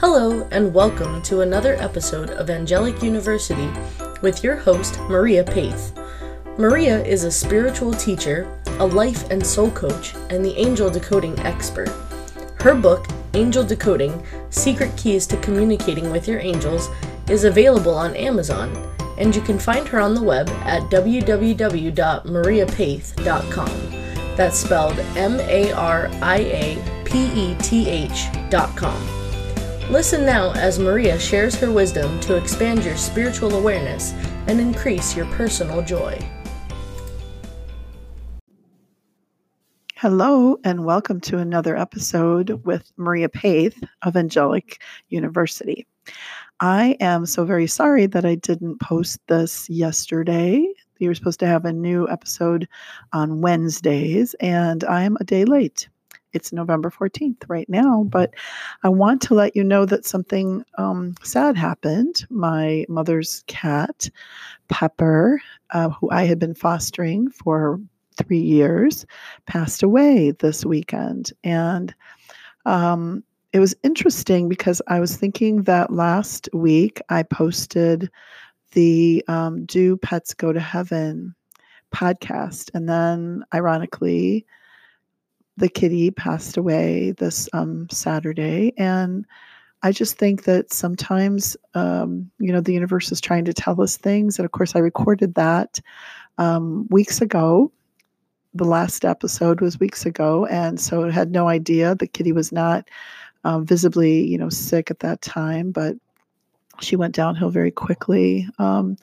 Hello, and welcome to another episode of Angelic University with your host, Maria Peth. Maria is a spiritual teacher, a life and soul coach, and the angel decoding expert. Her book, Angel Decoding Secret Keys to Communicating with Your Angels, is available on Amazon, and you can find her on the web at www.mariapeth.com. That's spelled M A R I A P E T H.com. Listen now as Maria shares her wisdom to expand your spiritual awareness and increase your personal joy. Hello, and welcome to another episode with Maria Peth of Angelic University. I am so very sorry that I didn't post this yesterday. You were supposed to have a new episode on Wednesdays, and I'm a day late it's November 14th right now, but I want to let you know that something um, sad happened. My mother's cat, Pepper, uh, who I had been fostering for three years, passed away this weekend. And um, it was interesting because I was thinking that last week I posted the um, Do Pets Go to Heaven podcast. And then, ironically, the kitty passed away this um, Saturday. And I just think that sometimes, um, you know, the universe is trying to tell us things. And of course, I recorded that um, weeks ago. The last episode was weeks ago. And so I had no idea. The kitty was not um, visibly, you know, sick at that time, but she went downhill very quickly. Um,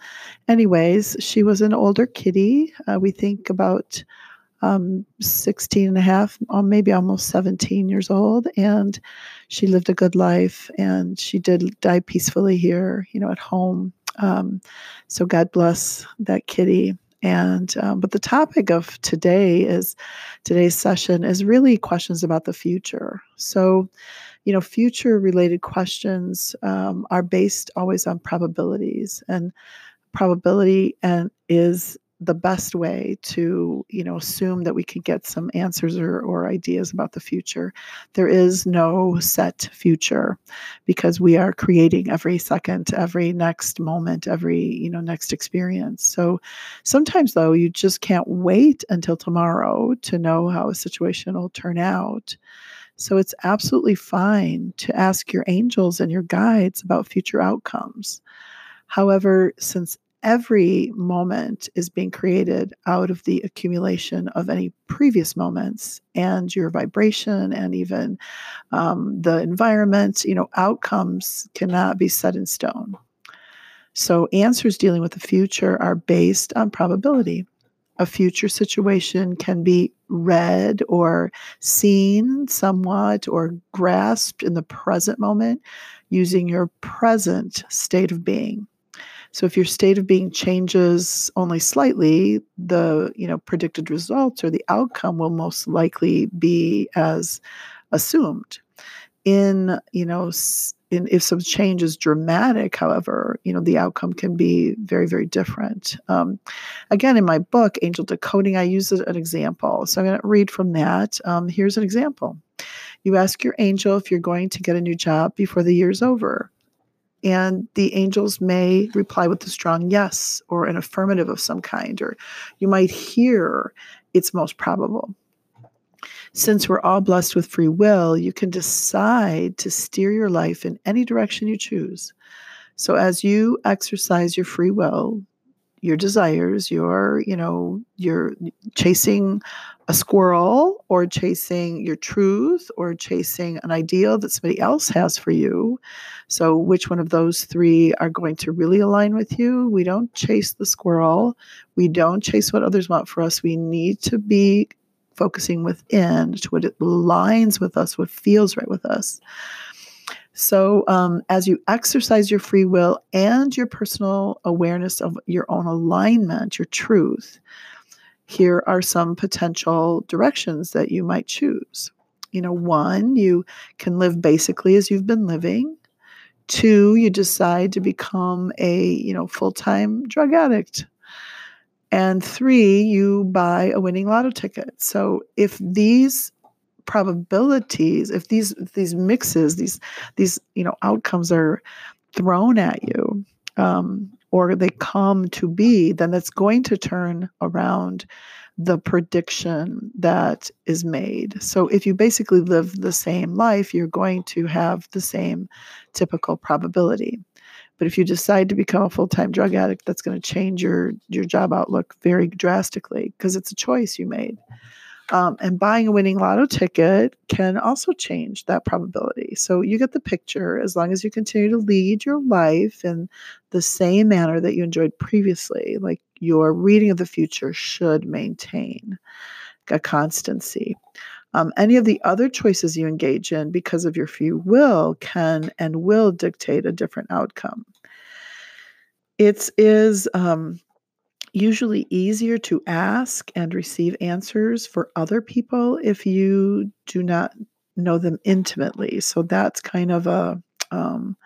anyways, she was an older kitty. Uh, we think about um, 16 and a half, or maybe almost 17 years old. And she lived a good life and she did die peacefully here, you know, at home. Um, so God bless that kitty. And, um, but the topic of today is today's session is really questions about the future. So, you know, future related questions um, are based always on probabilities and probability and is the best way to you know assume that we could get some answers or, or ideas about the future. There is no set future because we are creating every second every next moment every you know next experience. So sometimes though you just can't wait until tomorrow to know how a situation will turn out. So it's absolutely fine to ask your angels and your guides about future outcomes. However, since every moment is being created out of the accumulation of any previous moments and your vibration and even um, the environment you know outcomes cannot be set in stone. So answers dealing with the future are based on probability. A future situation can be read or seen somewhat or grasped in the present moment using your present state of being so if your state of being changes only slightly, the you know predicted results or the outcome will most likely be as assumed. In you know in, if some change is dramatic, however, you know the outcome can be very very different. Um, again, in my book Angel Decoding, I use an example. So I'm going to read from that. Um, here's an example. You ask your angel if you're going to get a new job before the year's over and the angels may reply with a strong yes or an affirmative of some kind, or you might hear it's most probable. Since we're all blessed with free will, you can decide to steer your life in any direction you choose. So, as you exercise your free will, your desires, your, you know, you're chasing a squirrel or chasing your truth or chasing an ideal that somebody else has for you. So, which one of those three are going to really align with you? We don't chase the squirrel. We don't chase what others want for us. We need to be focusing within to what aligns with us, what feels right with us. So, um, as you exercise your free will and your personal awareness of your own alignment, your truth, here are some potential directions that you might choose. You know, one, you can live basically as you've been living. Two, you decide to become a, you know, full-time drug addict. And three, you buy a winning lotto ticket. So if these probabilities, if these if these mixes, these these you know outcomes are thrown at you, um, or they come to be, then that's going to turn around the prediction that is made. So if you basically live the same life, you're going to have the same typical probability. But if you decide to become a full-time drug addict, that's going to change your your job outlook very drastically because it's a choice you made. Um, and buying a winning lotto ticket can also change that probability. So you get the picture as long as you continue to lead your life in the same manner that you enjoyed previously, like your reading of the future should maintain a constancy. Um, any of the other choices you engage in because of your free will can and will dictate a different outcome. It is um, usually easier to ask and receive answers for other people if you do not know them intimately. So that's kind of a, um,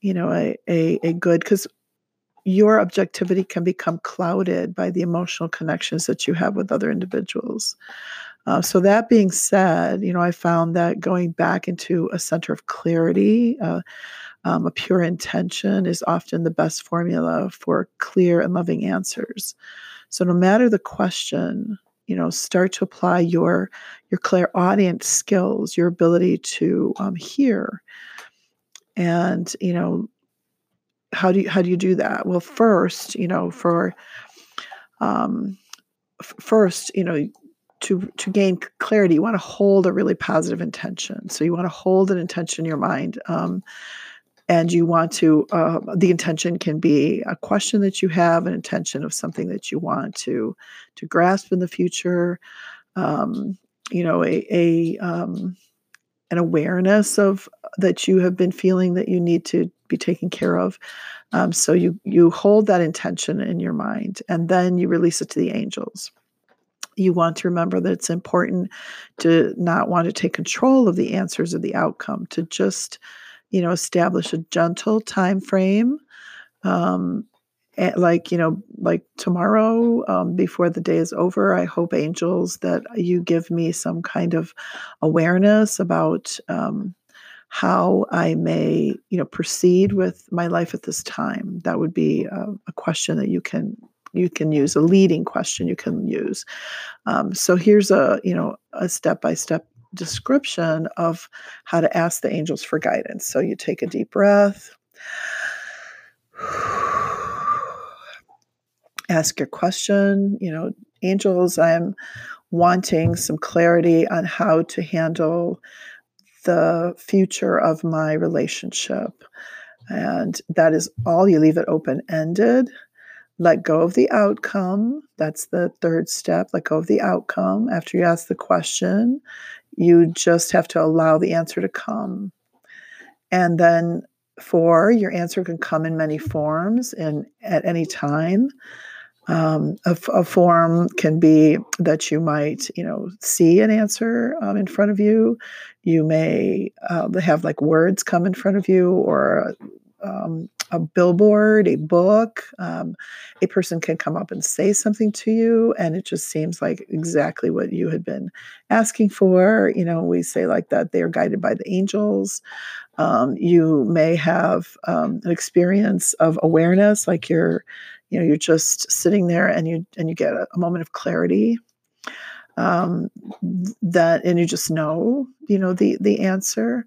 you know, a, a, a good, because your objectivity can become clouded by the emotional connections that you have with other individuals. Uh, so that being said, you know, I found that going back into a center of clarity, uh, um, a pure intention is often the best formula for clear and loving answers. So no matter the question, you know, start to apply your your clairaudient skills, your ability to um, hear, and you know, how do you how do you do that? Well, first, you know, for um, f- first, you know, to to gain clarity, you want to hold a really positive intention. So you want to hold an intention in your mind. Um, and you want to uh, the intention can be a question that you have an intention of something that you want to to grasp in the future um, you know a, a um, an awareness of that you have been feeling that you need to be taken care of. Um, so you you hold that intention in your mind and then you release it to the angels. You want to remember that it's important to not want to take control of the answers or the outcome to just you know establish a gentle time frame um, like you know like tomorrow um, before the day is over i hope angels that you give me some kind of awareness about um, how i may you know proceed with my life at this time. That would be a, a question that you can you can use a leading question you can use. Um, so here's a you know a step by step description of how to ask the angels for guidance. So you take a deep breath, ask your question. You know, angels, I'm wanting some clarity on how to handle the future of my relationship. And that is all. You leave it open ended. Let go of the outcome. That's the third step. Let go of the outcome after you ask the question. You just have to allow the answer to come. And then, four, your answer can come in many forms and at any time. Um, a, form can be that you might, you know, see an answer um, in front of you. You may uh, have like words come in front of you, or um, a billboard, a book, um, a person can come up and say something to you, and it just seems like exactly what you had been asking for. You know, we say like that they are guided by the angels. Um, you may have um, an experience of awareness, like you're, you know, you're just sitting there and you and you get a, a moment of clarity um, that and you just know you know the the answer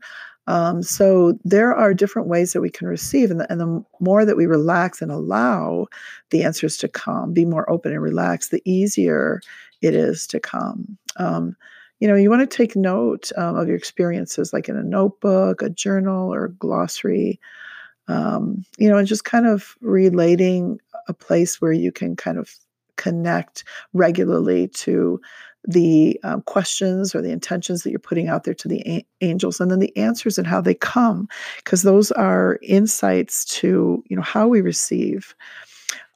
um, so there are different ways that we can receive, and the, and the more that we relax and allow the answers to come, be more open and relaxed, the easier it is to come. Um, you know, you want to take note um, of your experiences, like in a notebook, a journal, or a glossary. Um, you know, and just kind of relating a place where you can kind of connect regularly to the um, questions or the intentions that you're putting out there to the a- angels and then the answers and how they come because those are insights to you know how we receive.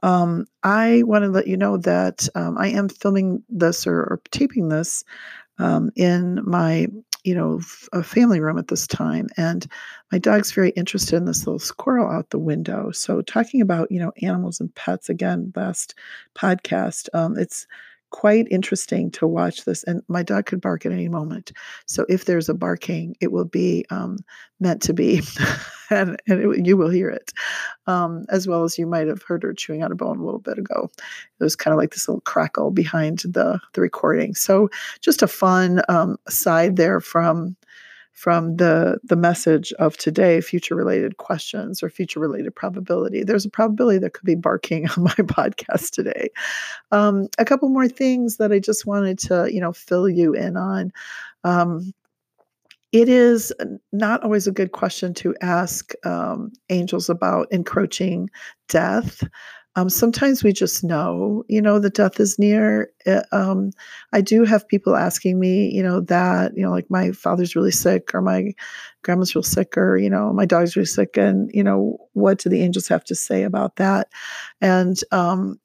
Um, i want to let you know that um, i am filming this or, or taping this um, in my you know f- family room at this time and my dog's very interested in this little squirrel out the window. So talking about you know animals and pets again last podcast um, it's quite interesting to watch this. And my dog could bark at any moment. So if there's a barking, it will be um, meant to be, and, and it, you will hear it, um, as well as you might have heard her chewing on a bone a little bit ago. It was kind of like this little crackle behind the the recording. So just a fun um, side there from from the the message of today future related questions or future related probability. There's a probability that could be barking on my podcast today. Um, a couple more things that i just wanted to you know fill you in on. Um, it is not always a good question to ask um, angels about encroaching death um, sometimes we just know, you know, that death is near. Uh, um, I do have people asking me, you know, that, you know, like my father's really sick or my grandma's real sick or, you know, my dog's really sick. And, you know, what do the angels have to say about that? And um,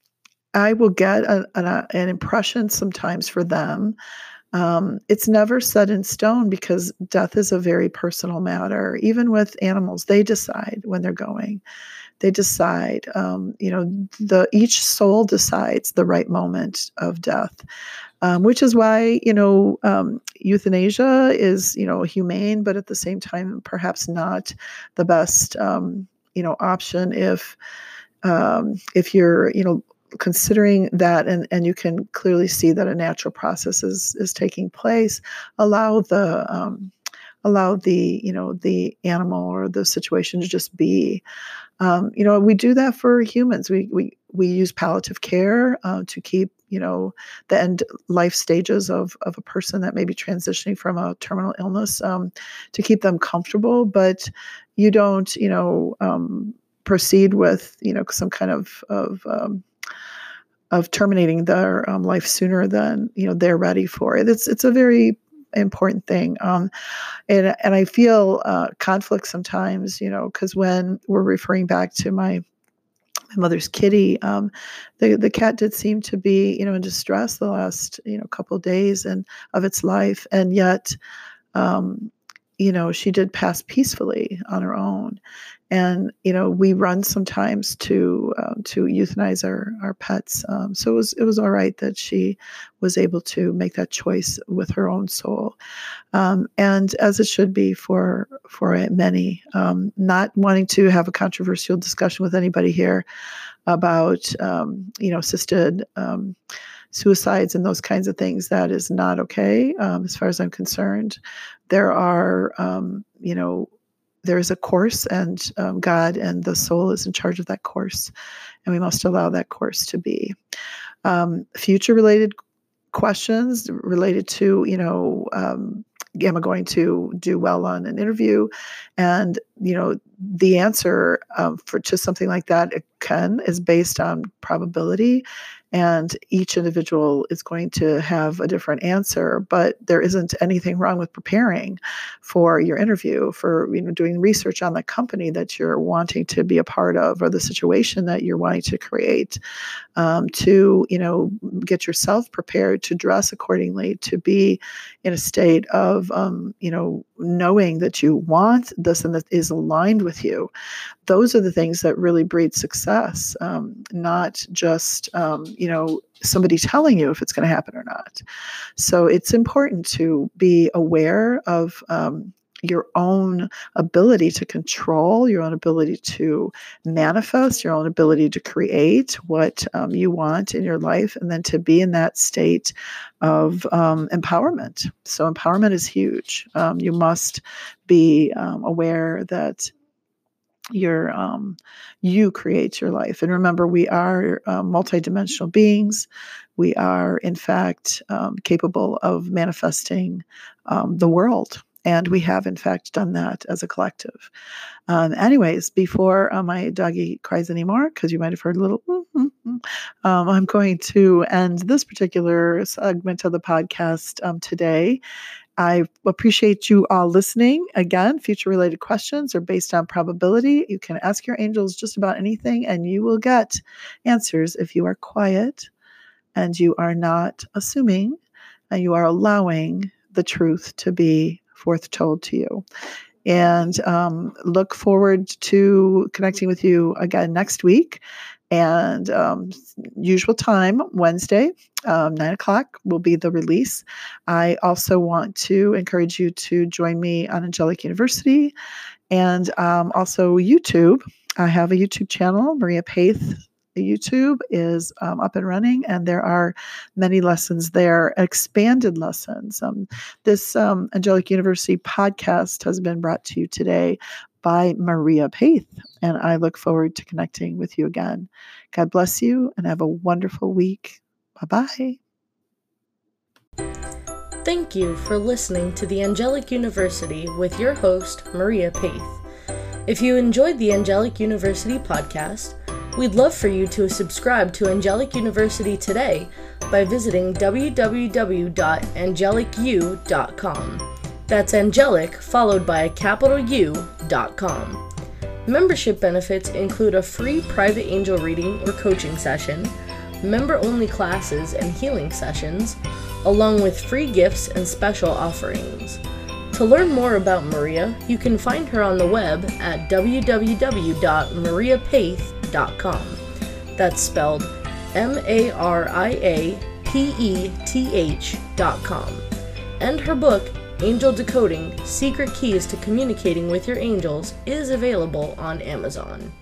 I will get a, a, an impression sometimes for them. Um, it's never set in stone because death is a very personal matter. Even with animals, they decide when they're going they decide um, you know the each soul decides the right moment of death um, which is why you know um, euthanasia is you know humane but at the same time perhaps not the best um, you know option if um, if you're you know considering that and, and you can clearly see that a natural process is is taking place. Allow the um, allow the you know the animal or the situation to just be. Um, you know we do that for humans. We we we use palliative care uh, to keep you know the end life stages of of a person that may be transitioning from a terminal illness um, to keep them comfortable. But you don't you know um, proceed with you know some kind of of um, of terminating their um, life sooner than you know they're ready for it. It's it's a very important thing. Um, and and I feel uh, conflict sometimes, you know, because when we're referring back to my my mother's kitty, um, the the cat did seem to be, you know, in distress the last you know couple of days and of its life, and yet. Um, you know she did pass peacefully on her own. And you know we run sometimes to um, to euthanize our our pets um, so it was it was all right that she was able to make that choice with her own soul. Um, and as it should be for for many um, not wanting to have a controversial discussion with anybody here about um, you know assisted um, suicides and those kinds of things that is not okay as far as i'm concerned there are you know there is a course, and um, God and the soul is in charge of that course, and we must allow that course to be. Um, future related questions related to, you know, um, am I going to do well on an interview? And you know, the answer um, for to something like that it can is based on probability and each individual is going to have a different answer but there isn't anything wrong with preparing for your interview for you know doing research on the company that you're wanting to be a part of or the situation that you're wanting to create um, to you know get yourself prepared to dress accordingly to be in a state of um, you know knowing that you want this and that is aligned with you those are the things that really breed success um, not just um, you know somebody telling you if it's going to happen or not. So it's important to be aware of um, your own ability to control, your own ability to manifest, your own ability to create what um, you want in your life, and then to be in that state of um, empowerment. So, empowerment is huge. Um, you must be um, aware that your um, you create your life and remember we are uh, multidimensional beings we are in fact um, capable of manifesting um, the world and we have in fact done that as a collective um, anyways before uh, my doggy cries anymore because you might have heard a little um, i'm going to end this particular segment of the podcast um, today I appreciate you all listening. Again, future related questions are based on probability. You can ask your angels just about anything, and you will get answers if you are quiet and you are not assuming and you are allowing the truth to be forth told to you. And um, look forward to connecting with you again next week. And um, usual time, Wednesday, um, 9 o'clock will be the release. I also want to encourage you to join me on Angelic University and um, also YouTube. I have a YouTube channel, Maria Peth YouTube is um, up and running, and there are many lessons there, expanded lessons. Um, this um, Angelic University podcast has been brought to you today by Maria Peth, and I look forward to connecting with you again. God bless you, and have a wonderful week. Bye bye. Thank you for listening to the Angelic University with your host, Maria Peth. If you enjoyed the Angelic University podcast, we'd love for you to subscribe to Angelic University today by visiting www.angelicu.com. That's angelic followed by a capital U.com. Membership benefits include a free private angel reading or coaching session, member only classes and healing sessions, along with free gifts and special offerings. To learn more about Maria, you can find her on the web at www.mariapeth.com. That's spelled M A R I A P E T H.com. And her book, Angel Decoding Secret Keys to Communicating with Your Angels, is available on Amazon.